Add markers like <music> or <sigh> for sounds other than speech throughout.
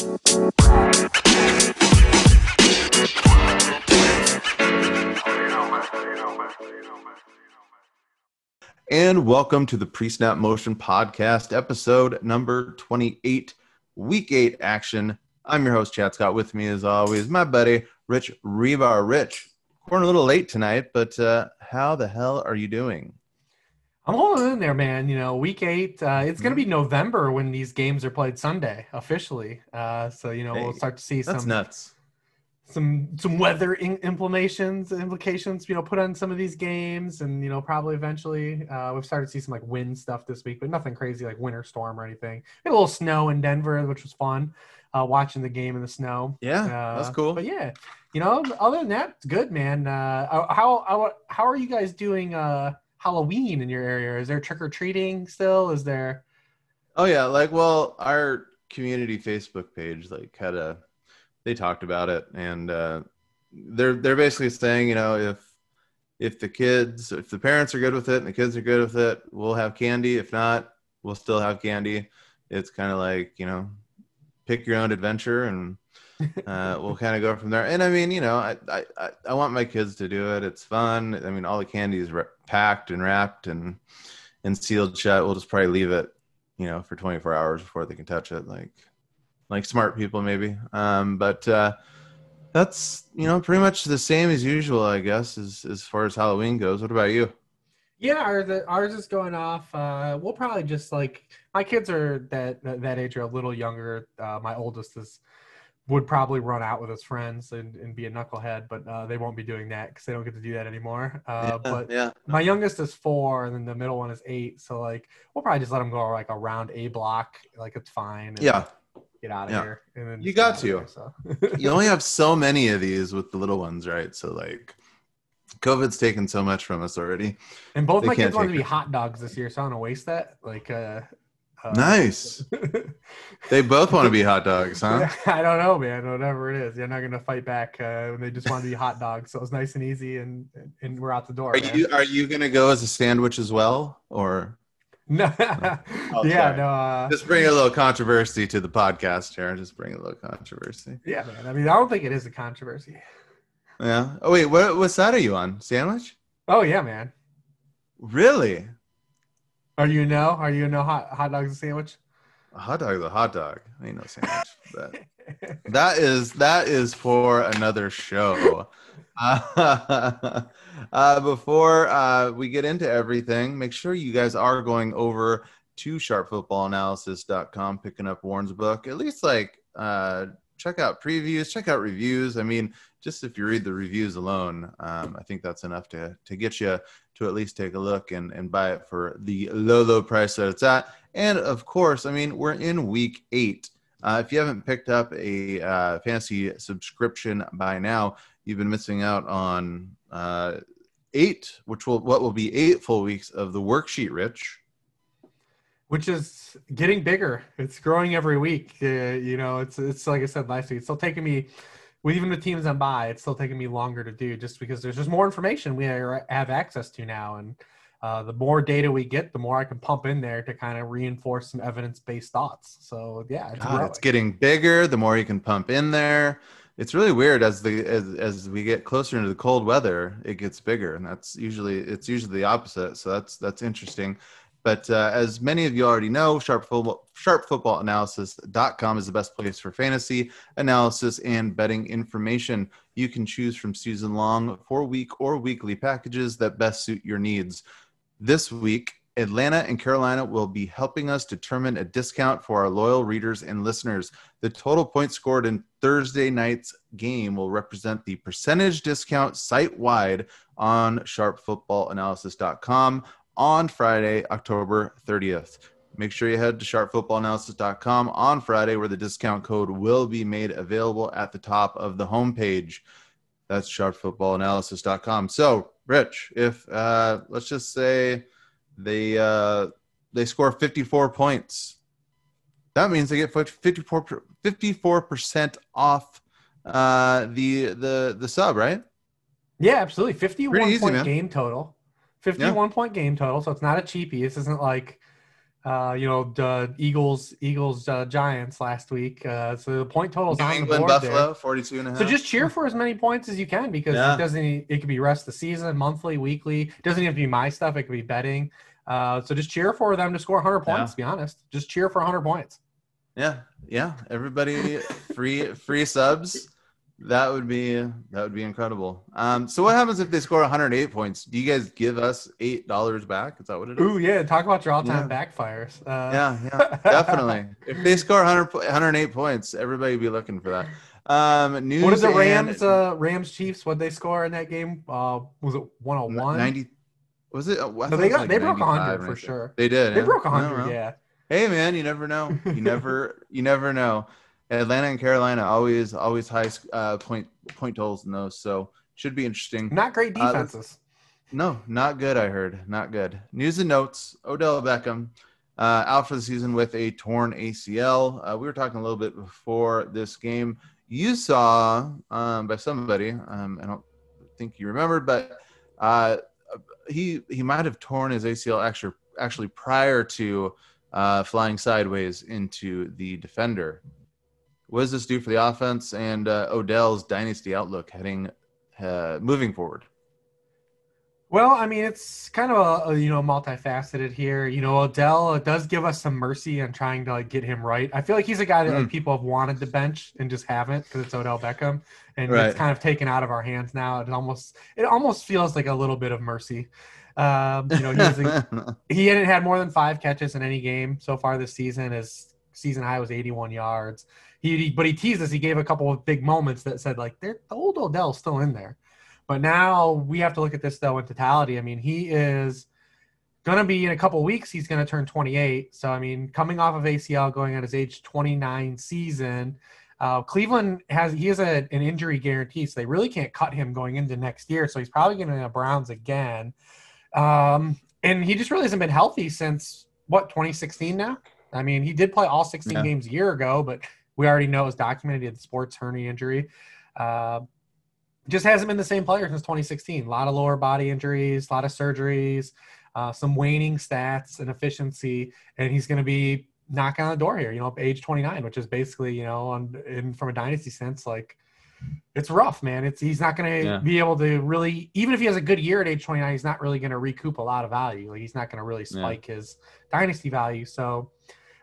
And welcome to the Pre Snap Motion Podcast, episode number 28, week eight action. I'm your host, Chad Scott. With me, as always, my buddy, Rich Hribar. Rich, we're a little late tonight, but uh, how the hell are you doing? I'm holding in there, man. You know, week eight. Uh, it's going to be Mm-hmm. November when these games are played Sunday officially. Uh, so you know we'll start to see some nuts. some some weather in- implications implications. You know, put on some of these games, and you know probably eventually uh, we've started to see some like wind stuff this week, but nothing crazy like winter storm or anything. We had a little snow in Denver, which was fun. Uh, watching the game in the snow. Yeah, Uh, that's cool. But yeah, you know, other than that, it's good, man. Uh, how how how are you guys doing? Halloween in your area? Is there trick or treating still? Is there? Oh yeah, like well, our community Facebook page like had a they talked about it and uh they're they're basically saying, you know, if if the kids if the parents are good with it and the kids are good with it, we'll have candy. If not, we'll still have candy. It's kind of like, you know, pick your own adventure and uh, we'll kind of go from there. And I mean, you know, I, I, I- want my kids to do it. It's fun. I mean, all the candy is ra- packed and wrapped and, and sealed shut. We'll just probably leave it, you know, for 24 hours before they can touch it. Like, like smart people maybe. Um, but, uh, that's, you know, pretty much the same as usual, I guess, as, as far as Halloween goes. What about you? Yeah, ours, ours is going off. Uh, we'll probably just like my kids are that that age are a little younger. Uh, my oldest is would probably run out with his friends and, and be a knucklehead, but uh, they won't be doing that because they don't get to do that anymore. Uh, but yeah. my youngest is four, and then the middle one is eight. So like we'll probably just let them go like around a block, like it's fine. and Yeah. get out of Yeah. here. And then You got get out of to. here, so. <laughs> you only have so many of these with the little ones, right? So like COVID's taken so much from us already. And both They my can't kids wanted to take be hot dogs this year, so I don't want to waste that. Like, uh, uh Nice. <laughs> They both want to be hot dogs, huh? <laughs> I don't know, man. Whatever it is, they're not gonna fight back uh, when they just want to be hot dogs. So it's nice and easy, and and we're out the door. Are man. you are you gonna go as a sandwich as well, or <laughs> No, Oh, yeah, sorry. no, uh, just bring a little controversy to the podcast here? Just bring a little controversy. yeah, man. I mean, I don't think it is a controversy. Yeah. Oh wait, what what side are you on? Sandwich? Oh yeah, man. Really? Are you no? Are you no hot hot dogs and sandwich? A hot dog is a hot dog. Ain't no sandwich. but that is that is for another show. Uh, <laughs> uh, before uh, we get into everything, make sure you guys are going over to sharpfootballanalysis.com, picking up Warren's book. At least like uh, check out previews, check out reviews. I mean, just if you read the reviews alone, um, I think that's enough to to get you to at least take a look and, and buy it for the low low price that it's at. And of course, I mean, we're in week eight. Uh, if you haven't picked up a uh, fantasy subscription by now, you've been missing out on uh, eight, which will what will be eight full weeks of the worksheet. Rich, which is getting bigger. It's growing every week. Uh, you know, it's it's like I said last week. It's still taking me, with even the teams I'm by, it's still taking me longer to do just because there's just more information we are- have access to now, and uh, the more data we get, the more I can pump in there to kind of reinforce some evidence-based thoughts. So yeah, it's, God, it's getting bigger. The more you can pump in there, it's really weird as the as, as we get closer into the cold weather, it gets bigger, and that's usually it's usually the opposite. So that's that's interesting. But uh, as many of you already know, Sharp Football, sharpfootballanalysis.com is the best place for fantasy analysis and betting information. You can choose from season long, four week, or weekly packages that best suit your needs. This week, Atlanta and Carolina will be helping us determine a discount for our loyal readers and listeners. The total points scored in Thursday night's game will represent the percentage discount site wide on sharpfootballanalysis.com on Friday, October 30th. Make sure you head to sharpfootballanalysis.com on Friday, where the discount code will be made available at the top of the homepage. That's sharpfootballanalysis.com. So, Rich, if uh, let's just say they uh, they score 54 points, that means they get 54 percent off uh, the the the sub, right? Yeah, absolutely. 51 Pretty easy, point man. game total. 51 point game total. So it's not a cheapie. This isn't like, Uh, you know, the Eagles, Eagles, uh, Giants last week. Uh, so the point totals New on England the board Buffalo, there. 42 and a half. So just cheer for as many points as you can because Yeah. it doesn't. It could be rest of the season, monthly, weekly. It doesn't have to be my stuff. It could be betting. Uh, so just cheer for them to score 100 points. Yeah. To be honest, just cheer for 100 points. Yeah, yeah. Everybody free free subs. That would be that would be incredible. Um, so what happens if they score 108 points? Do you guys give us eight dollars back? Is that what it is? Ooh, yeah. Talk about your all-time Yeah. backfires. Uh, Yeah, yeah, <laughs> definitely. if they score 100, 108 points, everybody would be looking for that. Um, news What is the Rams? Uh, Rams Chiefs. What they score in that game? Uh, was it 101? 90 was it? No, they got they broke 95 100 or for sure. They did. They yeah? broke Oh, 100. Yeah. Hey man, you never know. You never you never know. Atlanta and Carolina always always high uh, point point totals in those, so should be interesting. Not great Uh, defenses. No, not good. I heard not good. News and notes: Odell Beckham uh, out for the season with a torn ACL. Uh, we were talking a little bit before this game. You saw um, by somebody. Um, I don't think you remembered, but uh, he he might have torn his ACL actually actually prior to uh, flying sideways into the defender. What does this do for the offense and uh, Odell's dynasty outlook heading uh, moving forward? Well, I mean, it's kind of a, a, you know multifaceted here. You know, Odell does give us some mercy on trying to like get him right. I feel like he's a guy that like Mm. people have wanted to bench and just haven't because it's Odell Beckham, and Right. it's kind of taken out of our hands now. It almost it almost feels like a little bit of mercy. Um, you know, he's a, <laughs> he hadn't had more than five catches in any game so far this season. His season high was 81 yards. He, but he teased us. He gave a couple of big moments that said like, the old Odell's still in there." But now we have to look at this though in totality. I mean, he is gonna be in a couple weeks. He's gonna turn 28. So I mean, coming off of ACL, going at his age 29 season. Uh, Cleveland has he has a, an injury guarantee, so they really can't cut him going into next year. So he's probably going to the Browns again. Um, and he just really hasn't been healthy since what 2016 now. I mean, he did play all 16 Yeah. games a year ago, but we already know it's documented he had the sports hernia injury. Uh, just hasn't been the same player since 2016. A lot of lower body injuries, a lot of surgeries, uh, some waning stats and efficiency, and he's going to be knocking on the door here. You know, age 29, which is basically you know, on in from a dynasty sense, like it's rough, man. It's he's not going to Yeah. be able to really, even if he has a good year at age 29, he's not really going to recoup a lot of value. Like he's not going to really Yeah. spike his dynasty value. So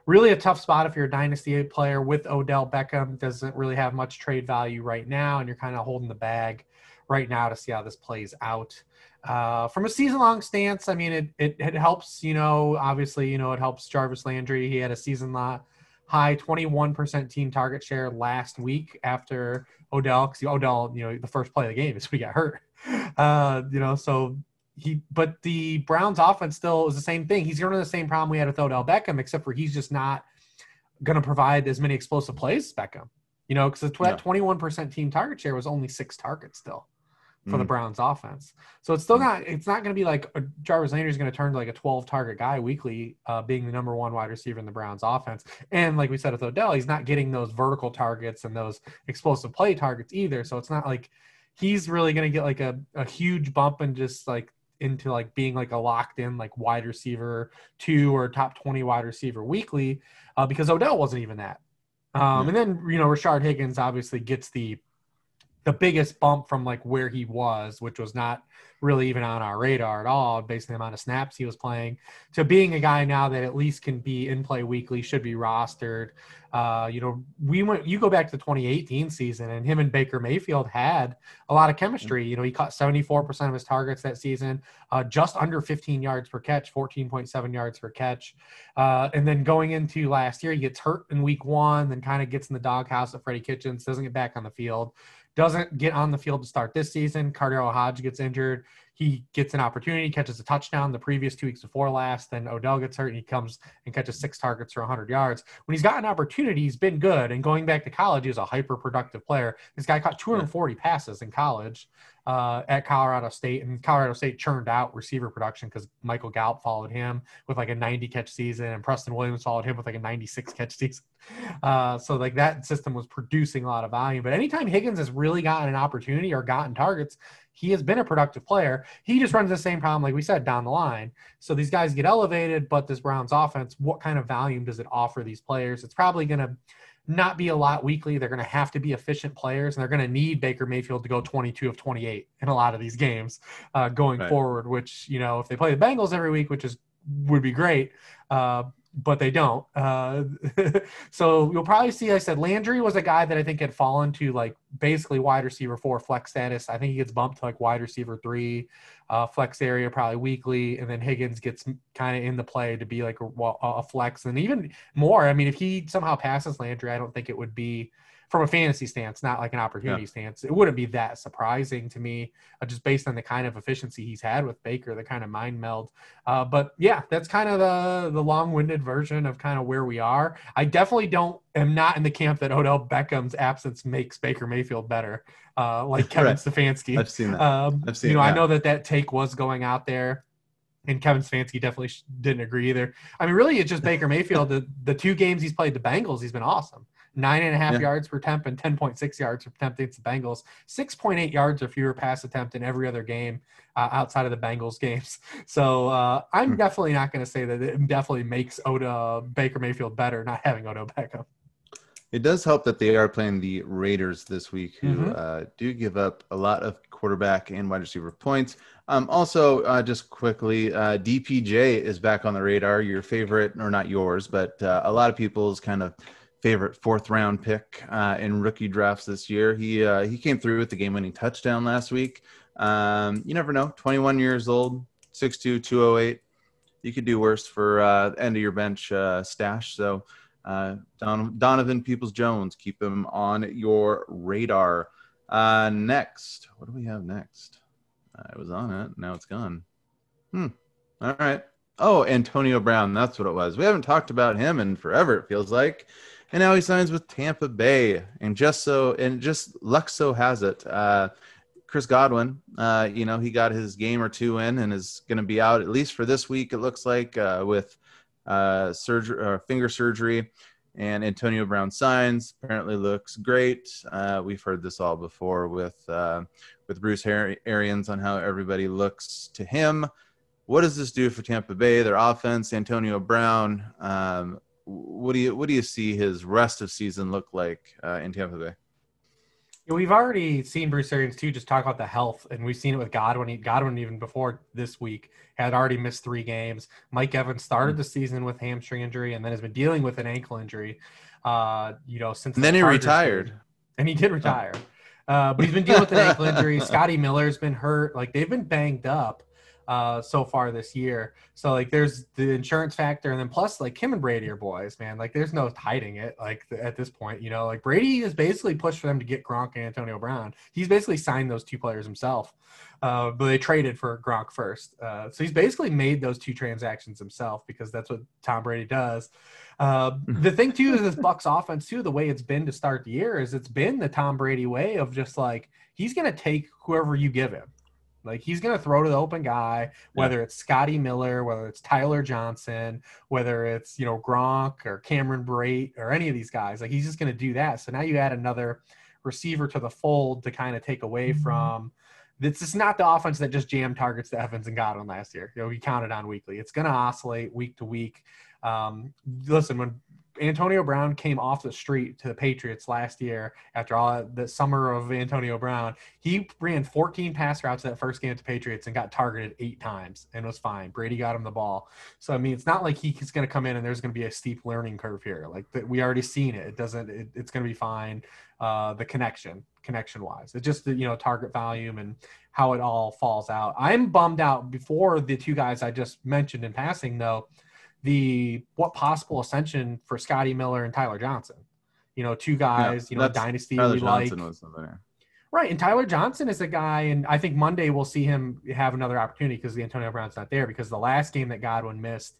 really a tough spot if you're a dynasty player with Odell Beckham. Doesn't really have much trade value right now, and you're kind of holding the bag right now to see how this plays out. Uh, from a season-long stance, I mean, it, it it helps. You know, obviously, you know, it helps Jarvis Landry. He had a season high 21% team target share last week after Odell, because Odell, you know, the first play of the game is when he got hurt. <laughs> Uh, you know, so he but the Browns offense still is the same thing. He's running the same problem we had with Odell Beckham, except for he's just not going to provide as many explosive plays as Beckham. You know, because Yeah. that twenty one percent team target share was only six targets still for the Mm. Browns offense. So it's still Mm. not it's not going to be like a, Jarvis Landry is going to turn to like a twelve target guy weekly, uh, being the number one wide receiver in the Browns offense. And like we said with Odell, he's not getting those vertical targets and those explosive play targets either. So it's not like he's really going to get like a, a huge bump and just like into like being like a locked in like wide receiver two or top 20 wide receiver weekly uh, because Odell wasn't even that. Um, And then, you know, Rashard Higgins obviously gets the the biggest bump from like where he was, which was not really even on our radar at all, based on the amount of snaps he was playing, to being a guy now that at least can be in play weekly, should be rostered. Uh, you know, we went. You go back to the 2018 season, and him and Baker Mayfield had a lot of chemistry. You know, he caught 74% of his targets that season, uh, just under 15 yards per catch, 14.7 yards per catch. Uh, and then going into last year, he gets hurt in week one, then kind of gets in the doghouse of Freddie Kitchens, doesn't get back on the field, doesn't get on the field to start this season. KhaDarel Hodge gets injured. He gets an opportunity, catches a touchdown the previous two weeks before last. Then Odell gets hurt and he comes and catches six targets for 100 yards. When he's got an opportunity, he's been good. And going back to college, he was a hyper productive player. This guy caught 240 passes in college uh, at Colorado State, and Colorado State churned out receiver production because Michael Gallup followed him with like a 90 catch season, and Preston Williams followed him with like a 96 catch season. <laughs> Uh, so like that system was producing a lot of volume. But anytime Higgins has really gotten an opportunity or gotten targets, he has been a productive player. He just runs the same problem, like we said, down the line. So these guys get elevated, but this Browns offense, what kind of volume does it offer these players? It's probably going to not be a lot weekly. They're going to have to be efficient players, and they're going to need Baker Mayfield to go 22 of 28 in a lot of these games uh, going right. forward. Which you know, if they play the Bengals every week, which is would be great, uh, but they don't. Uh, <laughs> so you'll probably see. I said Landry was a guy that I think had fallen to like basically wide receiver four flex status. I think he gets bumped to like wide receiver three, uh, flex area probably weekly, and then Higgins gets kind of in the play to be like a, a flex, and even more. I mean, if he somehow passes Landry, I don't think it would be from a fantasy stance, not like an opportunity yeah. stance, it wouldn't be that surprising to me, uh, just based on the kind of efficiency he's had with Baker, the kind of mind meld. Uh, but yeah, that's kind of the the long winded version of kind of where we are. I definitely don't am not in the camp that Odell Beckham's absence makes Baker Mayfield better, uh, like <laughs> Kevin right. Stefanski. I've seen that. Um, I've seen. You know. I know that that take was going out there and Kevin Stefanski definitely didn't agree either. I mean, really, it's just Baker Mayfield. The, the two games he's played the Bengals, he's been awesome nine and a half yeah. yards per attempt and 10.6 yards per attempt against the Bengals, 6.8 yards or fewer pass attempt in every other game uh, outside of the Bengals <laughs> games. So uh, I'm mm-hmm. definitely not going to say that it definitely makes Oda Baker Mayfield better not having Oda Beckham. It does help that they are playing the Raiders this week, who mm-hmm. uh, do give up a lot of quarterback and wide receiver points. Um, also, uh, just quickly, uh, DPJ is back on the radar. Your favorite, or not yours, but uh, a lot of people's kind of favorite fourth round pick uh, in rookie drafts this year. He uh, he came through with the game winning touchdown last week. Um, you never know. 21 years old, 6'2", 208. You could do worse for uh, end of your bench uh, stash. So uh, Don, Donovan Peoples Jones, keep him on your radar. Uh, next, what do we have next? I was on it. Now it's gone. Hmm. All right. Oh, Antonio Brown. That's what it was. We haven't talked about him in forever. It feels like and now he signs with Tampa Bay. And just so, and just luck so has it, uh, Chris Godwin, uh, you know, he got his game or two in and is going to be out at least for this week. It looks like uh, with uh, surgery, uh, finger surgery, and Antonio Brown signs. Apparently, looks great. Uh, we've heard this all before with uh, with Bruce Arians on how everybody looks to him. What does this do for Tampa Bay? Their offense, Antonio Brown. Um, what do you what do you see his rest of season look like uh, in Tampa Bay? we've already seen Bruce Arians too just talk about the health, and we've seen it with Godwin. Godwin even before this week had already missed three games. Mike Evans started mm-hmm. the season with hamstring injury, and then has been dealing with an ankle injury. Uh, you know, since and then he retired, season. and he did retire. Uh, but he's been dealing with an ankle injury. Scotty Miller's been hurt. Like they've been banged up uh, so far this year. So like, there's the insurance factor, and then plus like Kim and Brady are boys, man. Like, there's no hiding it. Like at this point, you know, like Brady is basically pushed for them to get Gronk and Antonio Brown. He's basically signed those two players himself, uh, but they traded for Gronk first. Uh, so he's basically made those two transactions himself because that's what Tom Brady does. Uh, mm-hmm. the thing too is this Bucs offense too. The way it's been to start the year is it's been the Tom Brady way of just like he's going to take whoever you give him. Like he's going to throw to the open guy, whether yeah. it's Scotty Miller, whether it's Tyler Johnson, whether it's you know Gronk or Cameron Brate or any of these guys. Like he's just going to do that. So now you add another receiver to the fold to kind of take away mm-hmm. from. This is not the offense that just jammed targets to Evans and Godwin last year. You know, we counted on weekly. It's going to oscillate week to week. Um, listen, when Antonio Brown came off the street to the Patriots last year after all the summer of Antonio Brown. He ran 14 pass routes that first game to Patriots and got targeted eight times and was fine. Brady got him the ball. So I mean, it's not like he's going to come in and there's going to be a steep learning curve here. Like that, we already seen it. It doesn't. It, it's going to be fine. Uh, the connection, connection wise, it's just the you know target volume and how it all falls out. I'm bummed out before the two guys I just mentioned in passing though the what possible ascension for Scotty Miller and Tyler Johnson. You know, two guys, yeah, you know, dynasty Tyler we Johnson like. Right, and Tyler Johnson is a guy, and I think Monday we'll see him have another opportunity because the Antonio Brown's not there. Because the last game that Godwin missed,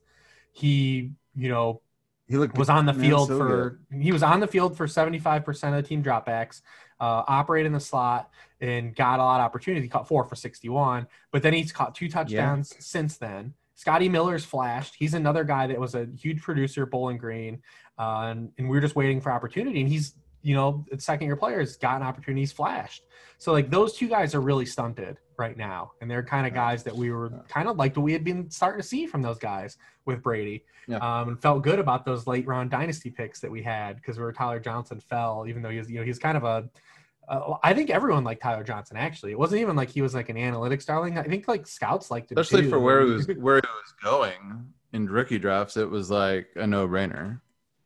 he, you know, he looked, was on the field so for good. he was on the field for seventy five percent of the team dropbacks, uh, operated in the slot, and got a lot of opportunities. He caught four for sixty one, but then he's caught two touchdowns yeah. since then. Scotty Miller's flashed. He's another guy that was a huge producer, Bowling Green, uh, and, and we are just waiting for opportunity. And he's you know, second year players gotten opportunities flashed. So like those two guys are really stunted right now, and they're kind of guys that we were kind of like what we had been starting to see from those guys with Brady. Yeah. Um, and felt good about those late round dynasty picks that we had because we were Tyler Johnson fell, even though he was you know he's kind of a uh, I think everyone liked Tyler Johnson. Actually, it wasn't even like he was like an analytics darling. I think like scouts liked it, especially too. for where he was <laughs> where he was going in rookie drafts. It was like a no brainer.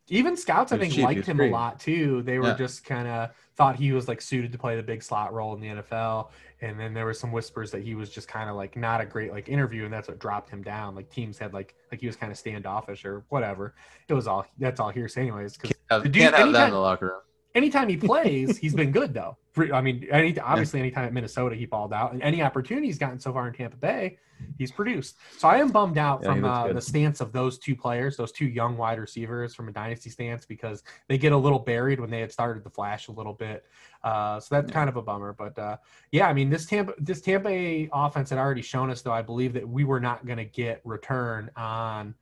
Even scouts, I think, cheap, liked him a lot too. They were Yeah. just kind of thought he was like suited to play the big slot role in the NFL. And then there were some whispers that he was just kind of like not a great like interview, and that's what dropped him down. Like teams had like like he was kind of standoffish or whatever. It was all that's all hearsay, anyways. Because The dude- can't have that anytime- in the locker room. Anytime he plays, he's been <laughs> good though. For- I mean, any obviously anytime at Minnesota he balled out, and any opportunity he's gotten so far in Tampa Bay, he's produced. So I am bummed out Yeah, from uh, the stance of those two players, those two young wide receivers from a dynasty stance, because they get a little buried when they had started to flash a little bit. Uh, so that's Yeah. kind of a bummer. But uh, yeah, I mean this Tampa this Tampa Bay offense had already shown us though. I believe that we were not going to get return on.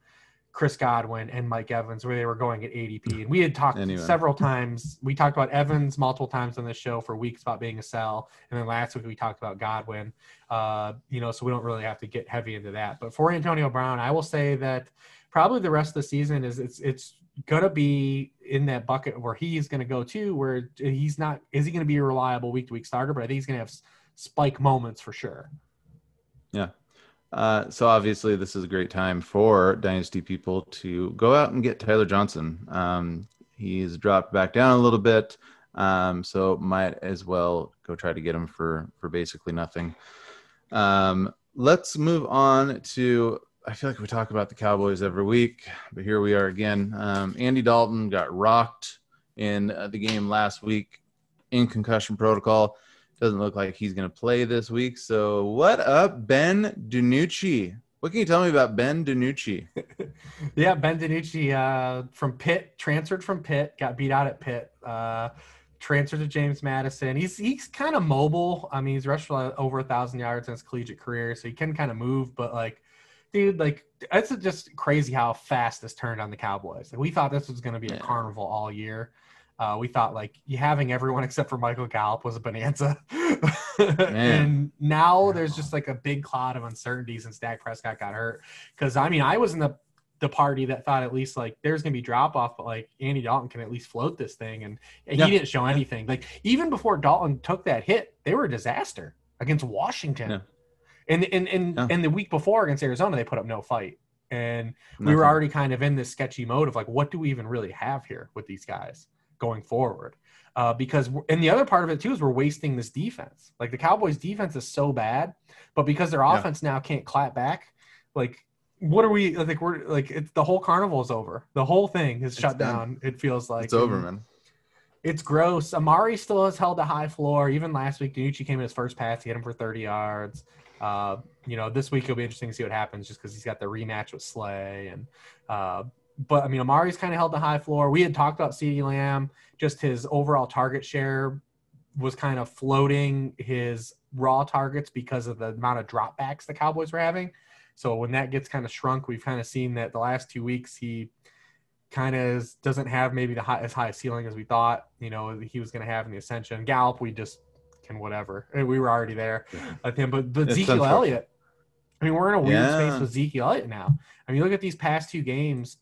Chris Godwin and Mike Evans, where they were going at ADP. And we had talked Anyway. several times. We talked about Evans multiple times on this show for weeks about being a sell. And then last week we talked about Godwin. Uh, you know, so we don't really have to get heavy into that. But for Antonio Brown, I will say that probably the rest of the season is it's it's gonna be in that bucket where he's gonna go to where he's not is he gonna be a reliable week to week starter, but I think he's gonna have spike moments for sure. Uh, so obviously, this is a great time for dynasty people to go out and get Tyler Johnson. Um, he's dropped back down a little bit, um, so might as well go try to get him for for basically nothing. Um, let's move on to. I feel like we talk about the Cowboys every week, but here we are again. Um, Andy Dalton got rocked in the game last week in concussion protocol. Doesn't look like he's going to play this week. So, what up, Ben DiNucci? What can you tell me about Ben DiNucci? <laughs> Yeah, Ben DiNucci uh, from Pitt, transferred from Pitt, got beat out at Pitt, uh, transferred to James Madison. He's he's kind of mobile. I mean, he's rushed for over a thousand yards in his collegiate career, so he can kind of move. But like, dude, like it's just crazy how fast this turned on the Cowboys. Like, we thought this was going to be a carnival all year. Uh, we thought like having everyone <laughs> except for Michael Gallup was a bonanza, <laughs> and now there's just like a big cloud of uncertainty since Dak Prescott got hurt. Because I mean, I was in the the party that thought at least like there's gonna be drop off, but like Andy Dalton can at least float this thing, and he Yeah. didn't show anything. Like even before Dalton took that hit, they were a disaster against Washington, Yeah. and and and Yeah. and the week before against Arizona, they put up no fight, and we Nothing. were already kind of in this sketchy mode of like, what do we even really have here with these guys going forward? Uh, because and the other part of it too is we're wasting this defense. Like the Cowboys' defense is so bad, but because their Yeah. offense now can't clap back, like what are we like? We're like it's the whole carnival is over. The whole thing is It's shut done. down. It feels like it's over, And man. It's gross. Amari still has held a high floor. Even last week, DiNucci came in his first pass. He hit him for 30 yards. Uh, you know, this week it'll be interesting to see what happens just because he's got the rematch with Slay. And uh, but I mean, Amari's kind of held the high floor. We had talked about CeeDee Lamb, just his overall target share was kind of floating his raw targets because of the amount of dropbacks the Cowboys were having. So when that gets kind of shrunk, we've kind of seen that the last two weeks he kind of doesn't have maybe the high, as high a ceiling as we thought. You know he was going to have in the Ascension. Gallup, we just can whatever. Eh, we were already there with him, but but Ezekiel. Elliott. I mean, we're in a weird Yeah. space with Ezekiel Elliott now. I mean, look at these past two games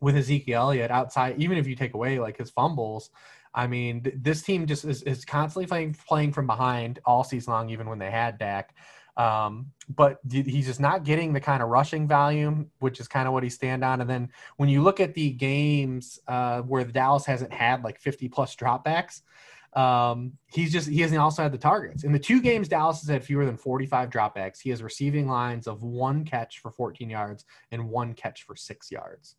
with Ezekiel Elliott outside. Even if you take away like his fumbles, I mean, th- this team just is, is constantly playing playing from behind all season long, even when they had Dak. Um, but he's just not getting the kind of rushing volume, which is kind of what he stand on. And then when you look at the games uh, where the Dallas hasn't had like 50 plus dropbacks, um, he's just he hasn't also had the targets. In the two games Dallas has had fewer than 45 dropbacks, he has receiving lines of one catch for 14 yards and one catch for six yards.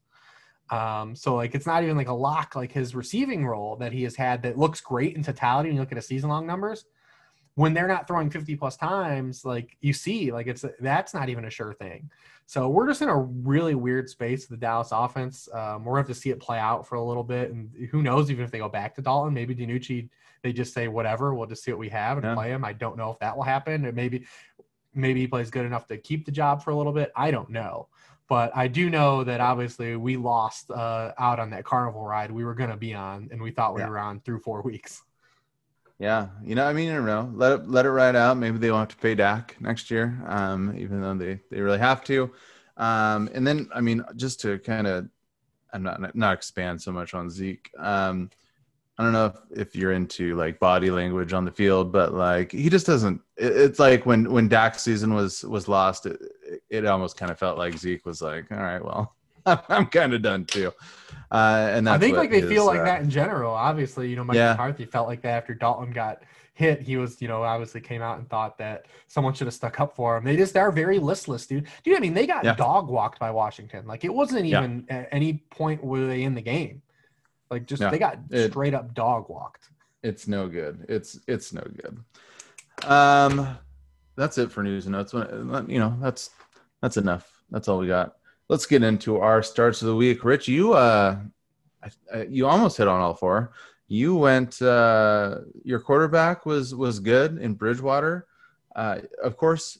Um, so like it's not even like a lock like his receiving role that he has had that looks great in totality when you look at his season long numbers. When they're not throwing 50 plus times, like you see, like it's that's not even a sure thing. So we're just in a really weird space with the Dallas offense. Um, we're gonna have to see it play out for a little bit, and who knows even if they go back to Dalton, maybe DiNucci they just say whatever, we'll just see what we have and Yeah. play him. I don't know if that will happen, or maybe maybe he plays good enough to keep the job for a little bit. I don't know, But I do know that obviously we lost uh, out on that carnival ride we were going to be on, and we thought we Yeah. were on through four weeks. Yeah, you know, I mean, I don't know. Let it let it ride out. Maybe they won't have to pay Dak next year, um, even though they they really have to. Um, and then, I mean, just to kind of, I'm not not expand so much on Zeke. Um, I don't know if, if you're into like body language on the field, but like he just doesn't. It, it's like when when Dak's season was was lost, it, it almost kind of felt like Zeke was like, all right, well, <laughs> I'm kind of done too. Uh, and that's I think like they his, feel like uh, that in general. Obviously, you know, Mike Yeah. McCarthy felt like that after Dalton got hit. He was, you know, obviously came out and thought that someone should have stuck up for him. They just are very listless, dude. Dude, I mean, they got Yeah. dog walked by Washington. Like it wasn't Yeah. even at any point were they in the game. Like just Yeah. they got It- straight up dog walked. it's no good. It's it's no good. Um, that's it for news and notes. You know, that's that's enough. That's all we got. Let's get into our starts of the week. Rich, you uh, you almost hit on all four. You went. Uh, your quarterback was was good in Bridgewater. Uh, of course,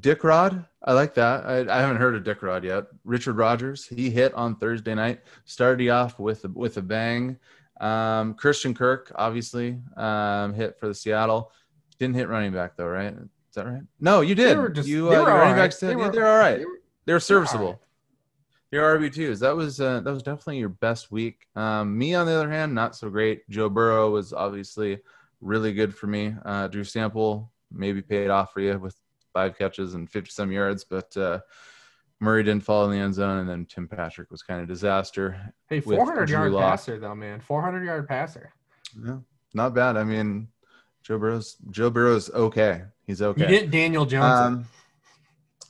Dick Rod. I like that. I, I haven't heard of Dick Rod yet. Richard Rodgers. He hit on Thursday night. Started off with with a bang. Um, Christian Kirk, obviously, um, hit for the Seattle. Didn't hit running back though, right? Is that right? No, you did. They were just- you, they uh, were your running right. backs did. They yeah, were- they're all right. They were- They're serviceable. right. Your RB twos. That was uh, that was definitely your best week. Um, me on the other hand, not so great. Joe Burrow was obviously really good for me. Uh, Drew Sample maybe paid off for you with five catches and fifty some yards, but uh, Murray didn't fall in the end zone, and then Tim Patrick was kind of disaster. Hey, 400 yard Lock. passer though, man. 400 yard passer. Yeah, not bad. I mean, Joe Burrow's Joe Burrow's okay. He's okay. He didn't Daniel Johnson. Um,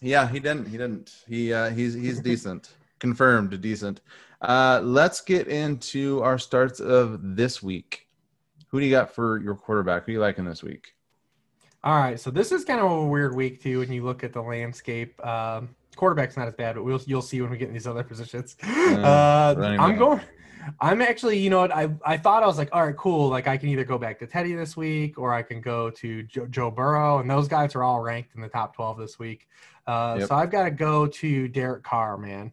yeah, he didn't. He didn't. He uh, he's he's decent. Confirmed decent. Uh, let's get into our starts of this week. Who do you got for your quarterback? Who do you liking this week? All right, so this is kind of a weird week too when you look at the landscape. Um, quarterback's not as bad, but we'll you'll see when we get in these other positions. Uh, running I'm going. I'm actually, you know what? I I thought I was like, all right, cool. Like I can either go back to Teddy this week, or I can go to Joe, Joe Burrow, and those guys are all ranked in the top 12 this week. Uh, Yep. So I've got to go to Derek Carr, man.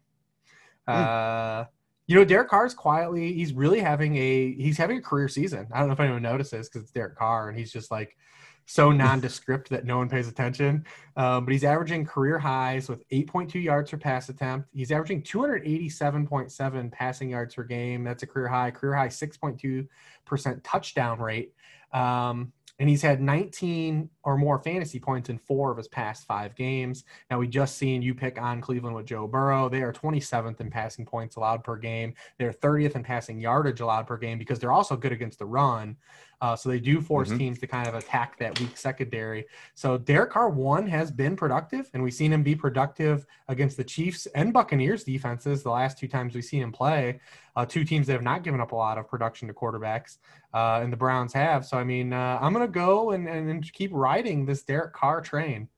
Uh, you know, Derek Carr's quietly, he's really having a he's having a career season. I don't know if anyone notices because it's Derek Carr, and he's just like so nondescript that no one pays attention. Um, but he's averaging career highs with 8.2 yards per pass attempt. He's averaging 287.7 passing yards per game. That's a career high. Career high 6.2% touchdown rate. Um, and he's had 19 or more fantasy points in four of his past five games. Now we just seen you pick on Cleveland with Joe Burrow. They are 27th in passing points allowed per game. They're 30th in passing yardage allowed per game because they're also good against the run. Uh, so they do force Mhm. teams to kind of attack that weak secondary. So Derek Carr one has been productive, and we've seen him be productive against the Chiefs and Buccaneers defenses the last two times we've seen him play. Uh, two teams that have not given up a lot of production to quarterbacks, uh, and the Browns have. So I mean, uh, I'm gonna go and, and keep riding this Derek Carr train.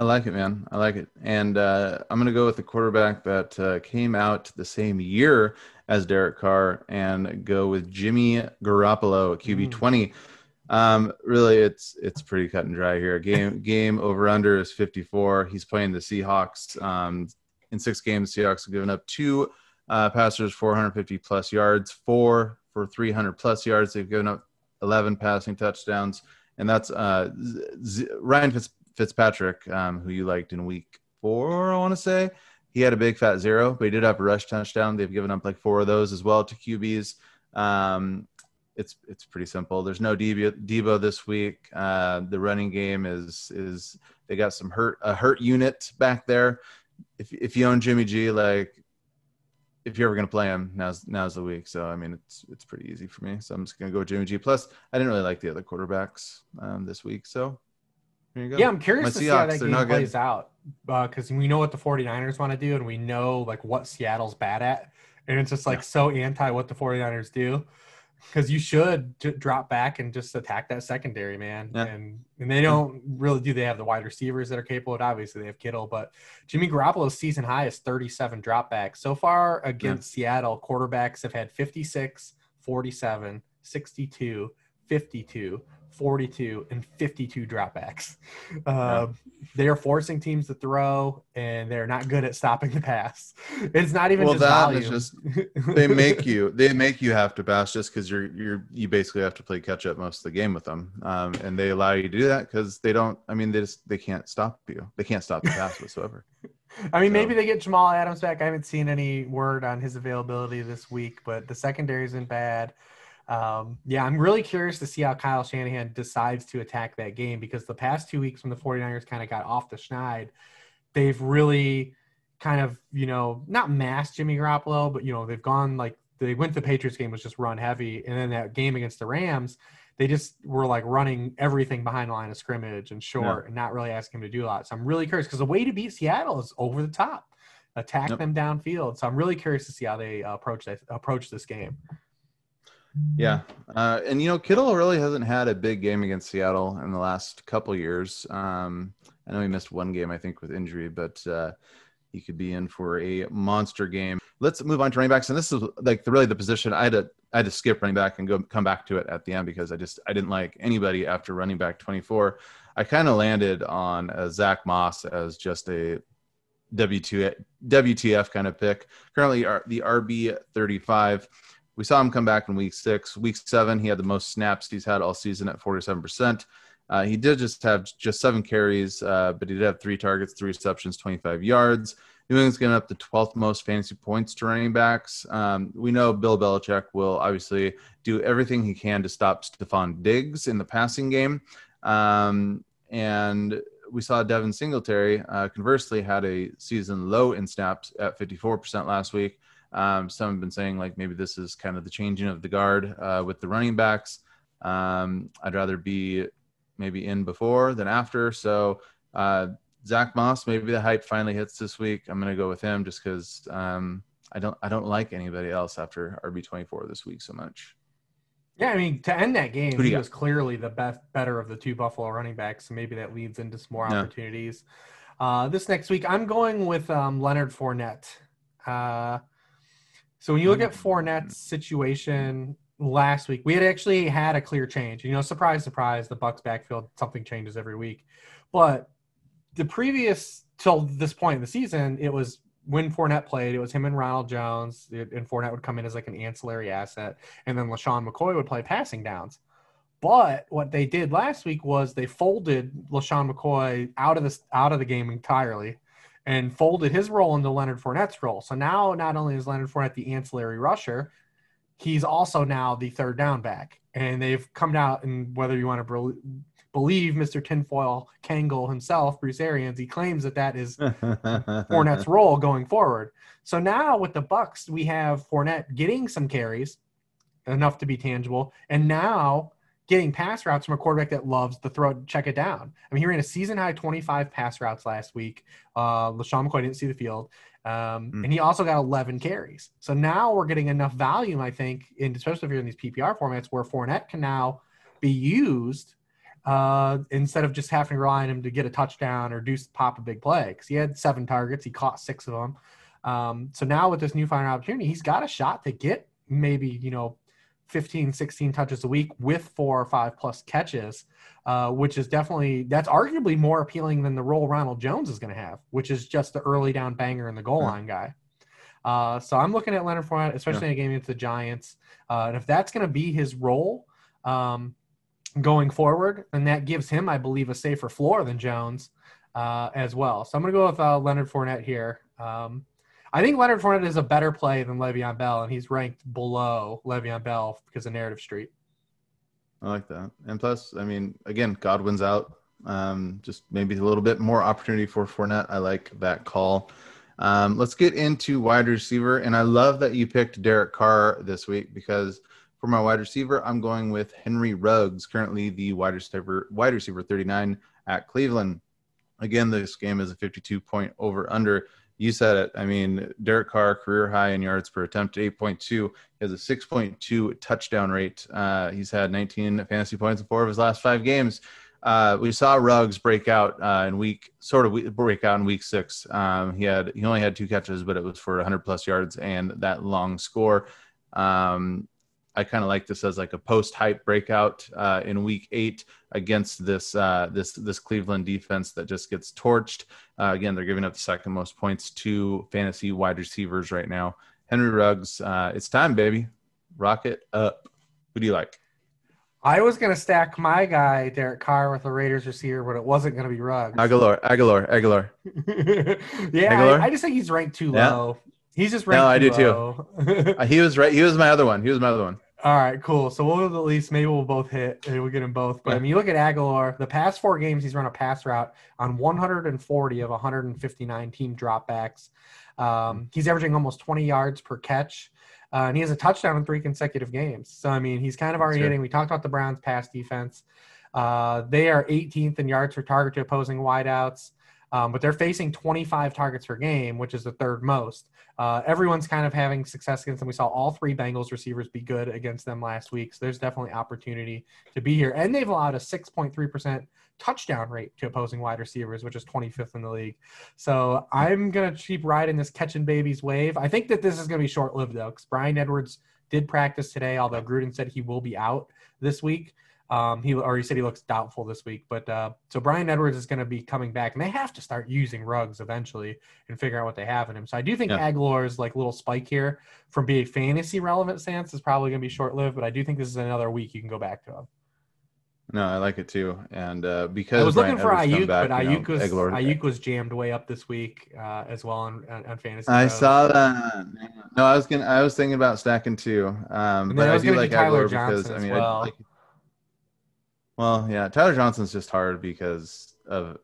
I like it, man. I like it. And uh, I'm going to go with the quarterback that uh, came out the same year as Derek Carr and go with Jimmy Garoppolo QB Mm. 20. Um, really, it's it's pretty cut and dry here. Game <laughs> game over under is 54. He's playing the Seahawks. Um, in six games, the Seahawks have given up two uh, passers, 450 plus yards, four for 300 plus yards. They've given up 11 passing touchdowns, and that's uh, Z- Ryan Fitz- Fitzpatrick, um, who you liked in week four, I want to say. He had a big fat zero, but he did have a rush touchdown. They've given up like four of those as well to QBs. Um, it's it's pretty simple. There's no Deebo, Deebo this week. Uh, the running game is is they got some hurt a hurt unit back there. If if you own Jimmy G, like if you're ever gonna play him, now's now's the week. So I mean, it's it's pretty easy for me. So I'm just gonna go with Jimmy G. Plus, I didn't really like the other quarterbacks um, this week. So. Yeah, I'm curious My to see how that game not good. plays out uh, because we know what the 49ers want to do and we know like what Seattle's bad at. And it's just like Yeah. so anti what the 49ers do because you should j- drop back and just attack that secondary, man. Yeah. And and they don't really do. They have the wide receivers that are capable. Of, obviously, they have Kittle, but Jimmy Garoppolo's season high is 37 dropbacks. So far against Seattle, quarterbacks have had 56, 47, 62, 52, 42, and 52 dropbacks. Uh, They are forcing teams to throw, and they're not good at stopping the pass. It's not even Well, just that volume. is just <laughs> they make you they make you have to pass just because you're you're you basically have to play catch up most of the game with them, um, and they allow you to do that because they don't. I mean, they just they can't stop you. They can't stop the pass whatsoever. <laughs> I mean, So- maybe they get Jamal Adams back. I haven't seen any word on his availability this week, but the secondary isn't bad. Um, yeah, I'm really curious to see how Kyle Shanahan decides to attack that game because the past two weeks when the 49ers kind of got off the schneid, they've really kind of, you know, not masked Jimmy Garoppolo, but, you know, they've gone like they went to the Patriots game was just run heavy. And then that game against the Rams, they just were like running everything behind the line of scrimmage and short and not really asking him to do a lot. So I'm really curious because the way to beat Seattle is over the top, attack Yep. them downfield. So I'm really curious to see how they uh, approach that approach this game. Yeah, uh, and you know Kittle really hasn't had a big game against Seattle in the last couple years. Um, I know he missed one game, I think, with injury, but uh, he could be in for a monster game. Let's move on to running backs, and this is like the, really the position I had to I had to skip running back and go come back to it at the end because I just I didn't like anybody after running back 24. I kind of landed on uh, Zach Moss as just a W2 WTF kind of pick. Currently, are the RB 35. We saw him come back in week six. Week seven, he had the most snaps he's had all season at 47%. Uh, he did just have just seven carries, uh, but he did have three targets, three receptions, 25 yards. New England's getting up to 12th most fantasy points to running backs. Um, we know Bill Belichick will obviously do everything he can to stop Stefon Diggs in the passing game. Um, and we saw Devin Singletary, uh, conversely, had a season low in snaps at 54% last week. Um, some have been saying like maybe this is kind of the changing of the guard uh, with the running backs. Um, I'd rather be maybe in before than after. So uh, Zach Moss, maybe the hype finally hits this week. I'm going to go with him just because um, I don't I don't like anybody else after RB 24 this week so much. Yeah, I mean, to end that game, he you was clearly the best, better of the two Buffalo running backs. So maybe that leads into some more opportunities. Uh, this next week, I'm going with um, Leonard Fournette. Uh, so when you look at Mm. Fournette's situation last week, we had actually had a clear change. You know, surprise, surprise, the Bucs backfield something changes every week, but the previous till this point in the season, it was when Fournette played, it was him and Ronald Jones, and Fournette would come in as like an ancillary asset, and then LeSean McCoy would play passing downs. But what they did last week was they folded LeSean McCoy out of the out of the game entirely, and folded his role into Leonard Fournette's role. So now not only is Leonard Fournette the ancillary rusher, he's also now the third down back. And they've come out, and whether you want to believe Mr. Tinfoil Kangol himself, Bruce Arians, he claims that that is <laughs> Fournette's role going forward. So now with the Bucs, we have Fournette getting some carries, enough to be tangible, and now getting pass routes from a quarterback that loves to throw check it down. I mean, he ran a season high 25 pass routes last week. Uh, LeSean McCoy didn't see the field. Um, Mm. And he also got 11 carries. So now we're getting enough volume, I think, in, especially if you're in these PPR formats, where Fournette can now be used uh, instead of just having to rely on him to get a touchdown or do pop a big play. Because he had seven targets, he caught six of them. Um, so now with this new newfound opportunity, he's got a shot to get maybe you know 15, 16 touches a week with four or five plus catches, uh, which is definitely that's arguably more appealing than the role Ronald Jones is going to have, which is just the early down banger and the goal Yeah. line guy. Uh, so I'm looking at Leonard Fournette, especially in a game against the Giants, uh, and if that's going to be his role. Um, going forward, and that gives him, I believe, a safer floor than Jones uh, as well. So I'm going to go with uh, Leonard Fournette here. Um, I think Leonard Fournette is a better play than Le'Veon Bell, and he's ranked below Le'Veon Bell because of Narrative Street. I like that. And plus, I mean, again, Godwin's out. Um, just maybe a little bit more opportunity for Fournette. I like that call. Um, let's get into wide receiver. And I love that you picked Derek Carr this week because for my wide receiver, I'm going with Henry Ruggs, currently the wide receiver, wide receiver 39 at Cleveland. Again, this game is a 52 point over under. You said it. I mean, Derek Carr, career high in yards per attempt, 8.2. He has a 6.2 touchdown rate. Uh, he's had 19 fantasy points in four of his last five games. Uh, we saw Ruggs break out uh, in week, sort of break out in week six. Um, he had he only had two catches, but it was for 100 plus yards and that long score. Um, I kind of like this as like a post hype breakout uh, in week eight against this uh, this this Cleveland defense that just gets torched. Uh, again, they're giving up the second most points to fantasy wide receivers right now. Henry Ruggs, uh, it's time, baby. Rock it up. Who do you like? I was gonna stack my guy Derek Carr with the Raiders receiver, but it wasn't gonna be Ruggs. Agholor, Agholor, Agholor. <laughs> yeah, Agholor? I, I just think he's ranked too Yeah. low. He's just ranked No, I too do too. low. <laughs> Uh, he was right. He was my other one. He was my other one. All right, cool. So we'll at least maybe we'll both hit and we'll get them both. But I mean, you look at Agholor. The past four games, he's run a pass route on 140 of 159 team dropbacks. Um, he's averaging almost 20 yards per catch, uh, and he has a touchdown in three consecutive games. So I mean, he's kind of already hitting. We talked about the Browns' pass defense. Uh, they are 18th in yards per target to opposing wideouts. Um, but they're facing 25 targets per game, which is the third most. Uh, everyone's kind of having success against them. We saw all three Bengals receivers be good against them last week. So there's definitely opportunity to be here. And they've allowed a 6.3% touchdown rate to opposing wide receivers, which is 25th in the league. So I'm going to keep riding this catching babies wave. I think that this is going to be short lived, though, because Bryan Edwards did practice today, although Gruden said he will be out this week. Um, he already said he looks doubtful this week, but uh, so Bryan Edwards is going to be coming back, and they have to start using Ruggs eventually and figure out what they have in him. So I do think Yeah. Agholor's like little spike here from being fantasy relevant stance is probably going to be short lived, but I do think this is another week you can go back to him. No, I like it too. And uh, because I was Brian looking for Ayuk, but you know, Ayuk was Agholor- Ayuk was jammed way up this week uh, as well on, on, on fantasy. I saw that. No, I was gonna. I was thinking about stacking too. Um, but I I, do like Aguilar because I mean, well. I like. Well, yeah, Tyler Johnson's just hard because of.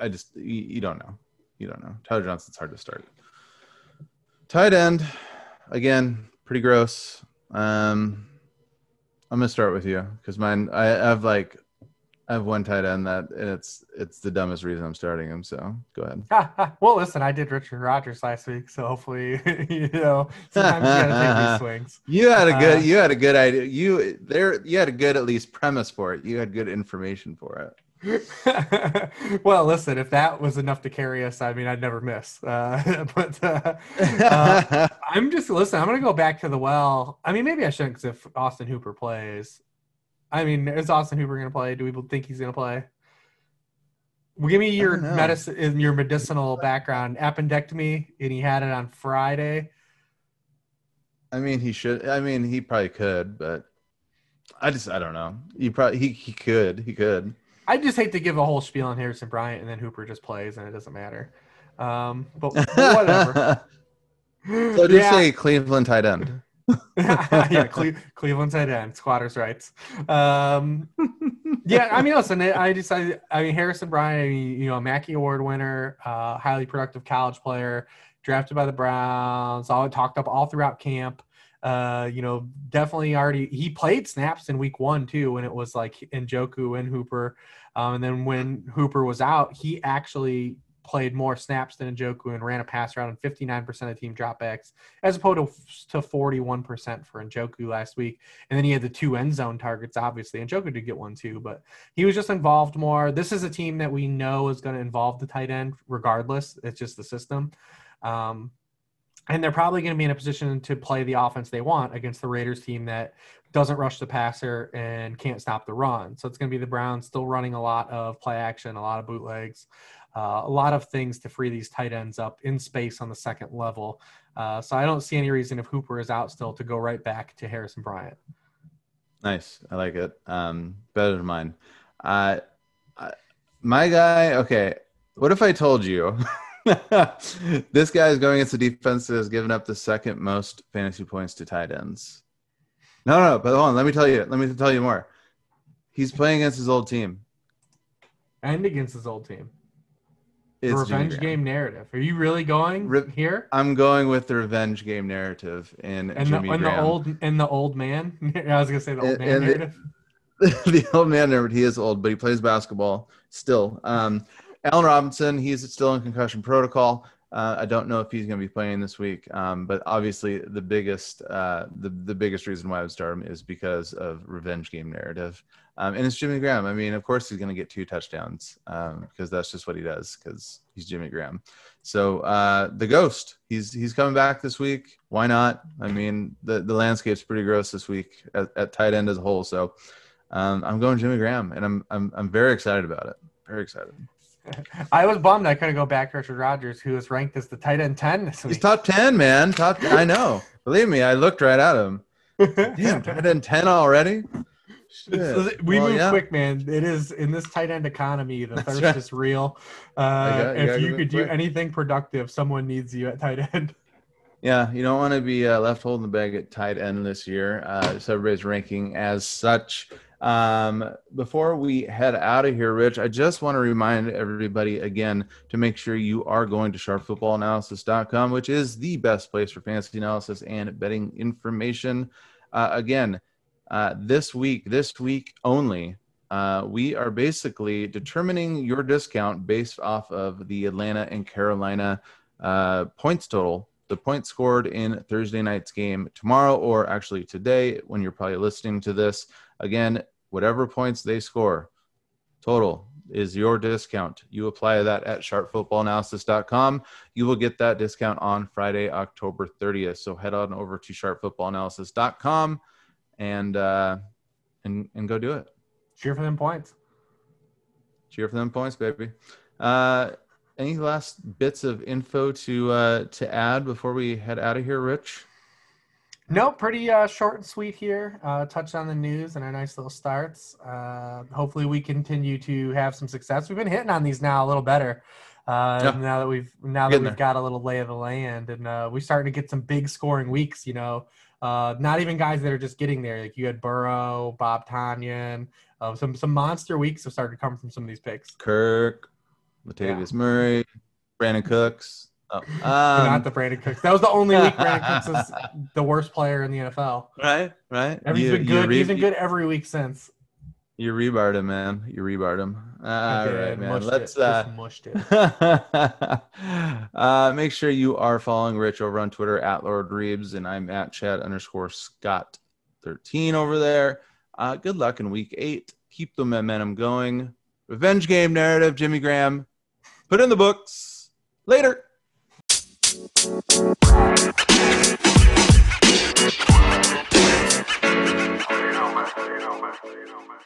I just you, you don't know, you don't know. Tyler Johnson's hard to start. Tight end, again, pretty gross. Um, I'm gonna start with you because mine. I have like, I have one tight end that, and it's it's the dumbest reason I'm starting him. So go ahead. <laughs> well, listen, I did Richard Rodgers last week, so hopefully, <laughs> you know, sometimes you got to take these swings. <laughs> You had a Uh, good. you had a good idea. You there. You had a good at least premise for it. You had good information for it. well, listen, if that was enough to carry us, I mean, I'd never miss. Uh, but uh, uh, I'm just listen. I'm gonna go back to the well. I mean, maybe I shouldn't, because if Austin Hooper plays, I mean, is Austin Hooper gonna play? Do we think he's gonna play? Well, give me your medicine, your medicinal background. Appendectomy, and he had it on Friday. I mean, he should. I mean, he probably could, but I just. I don't know. You probably. He, he could. He could. I just hate to give a whole spiel on Harrison Bryant, and then Hooper just plays, and it doesn't matter. Um, but, but whatever. <laughs> so just say Cleveland tight end. <laughs> yeah, <laughs> Cle- Cleveland tight end, squatters' rights. Um, <laughs> yeah, I mean, listen, I decided. I mean, Harrison Bryant, you know, a Mackey Award winner, uh, highly productive college player, drafted by the Browns, all talked up all throughout camp. Uh, you know, definitely already he played snaps in week one too, when it was like Njoku and Hooper, um, and then when Hooper was out, he actually played more snaps than Njoku and ran a pass route on 59% of team dropbacks, as opposed to 41% for Njoku last week. And then he had the two end zone targets, obviously. Njoku did get one too, but he was just involved more. This is a team that we know is going to involve the tight end regardless. It's just the system. Um, and they're probably going to be in a position to play the offense they want against the Raiders team that doesn't rush the passer and can't stop the run. So it's going to be the Browns still running a lot of play action, a lot of bootlegs, uh, a lot of things to free these tight ends up in space on the second level. Uh, so I don't see any reason if Hooper is out still to go right back to Harrison Bryant. Nice. I like it. Um, better than mine. Uh, I, my guy. Okay. What if I told you <laughs> this guy is going against the defense that has given up the second most fantasy points to tight ends? No, no. But hold on. Let me tell you. Let me tell you more. He's playing against his old team. And against his old team. The It's Jimmy revenge game narrative. Are you really going Re- here? I'm going with the revenge game narrative in And the, and the old and the old man. <laughs> I was gonna say the old And- man and narrative. <laughs> the old man nerd. He is old, but he plays basketball still. Um, Allen Robinson, he's still in concussion protocol. Uh, I don't know if he's going to be playing this week, um, but obviously the biggest uh, the the biggest reason why I would start him is because of revenge game narrative, um, and it's Jimmy Graham. I mean, of course he's going to get two touchdowns um, because that's just what he does because he's Jimmy Graham. So uh, the ghost, he's he's coming back this week. Why not? I mean, the the landscape's pretty gross this week at, at tight end as a whole. So um, I'm going Jimmy Graham, and I'm I'm I'm very excited about it. Very excited. <laughs> I was bummed I couldn't go back to Richard Rodgers, who was ranked as the tight end ten this week. He's top ten, man. Top. I know. <laughs> Believe me, I looked right at him. <laughs> Damn, tight end ten already. Shit. we well, move yeah. quick, man. It is in this tight end economy. The That's thirst right. is real. Uh, you if you could do quick. anything productive, someone needs you at tight end. <laughs> Yeah, you don't want to be uh, left holding the bag at tight end this year. Uh, so everybody's ranking as such. Um, before we head out of here, Rich, I just want to remind everybody again to make sure you are going to sharpfootballanalysis.com, which is the best place for fantasy analysis and betting information. Uh, again, uh, this week, this week only, uh, we are basically determining your discount based off of the Atlanta and Carolina uh, points total the points scored in Thursday night's game tomorrow, or actually today when you're probably listening to this. Again, whatever points they score, total is your discount. You apply that at sharpfootballanalysis.com. You will get that discount on Friday, October 30th. So head on over to sharpfootballanalysis.com and uh, and and go do it. Cheer for them points. Cheer for them points, baby. Uh, any last bits of info to uh, to add before we head out of here, Rich? No, pretty uh, short and sweet here. Uh, touched on the news and our nice little starts. Uh, hopefully, we continue to have some success. We've been hitting on these now a little better. Uh, yeah. Now that we've now that we've there. got a little lay of the land, and uh, we're starting to get some big scoring weeks. You know, uh, not even guys that are just getting there. Like you had Burrow, Bob Tonyan. Uh, some some monster weeks have started to come from some of these picks. Kirk, Latavius yeah. Murray, Brandin Cooks. Oh, um, not the Brandin Cooks. That was the only week Brandin Cooks is <laughs> the worst player in the NFL. Right, right. He's been good. He's been good every week since. You rebarred him, man. You rebarred him. All right, man. Let's it. uh, mushed <laughs> it. uh, make sure you are following Rich over on Twitter at Lord Reeves, and I'm at Chad underscore Scott thirteen over there. Uh, good luck in week eight. Keep the momentum going. Revenge game narrative. Jimmy Graham. Put in the books. Later. You know, man. You know, man. You know, man.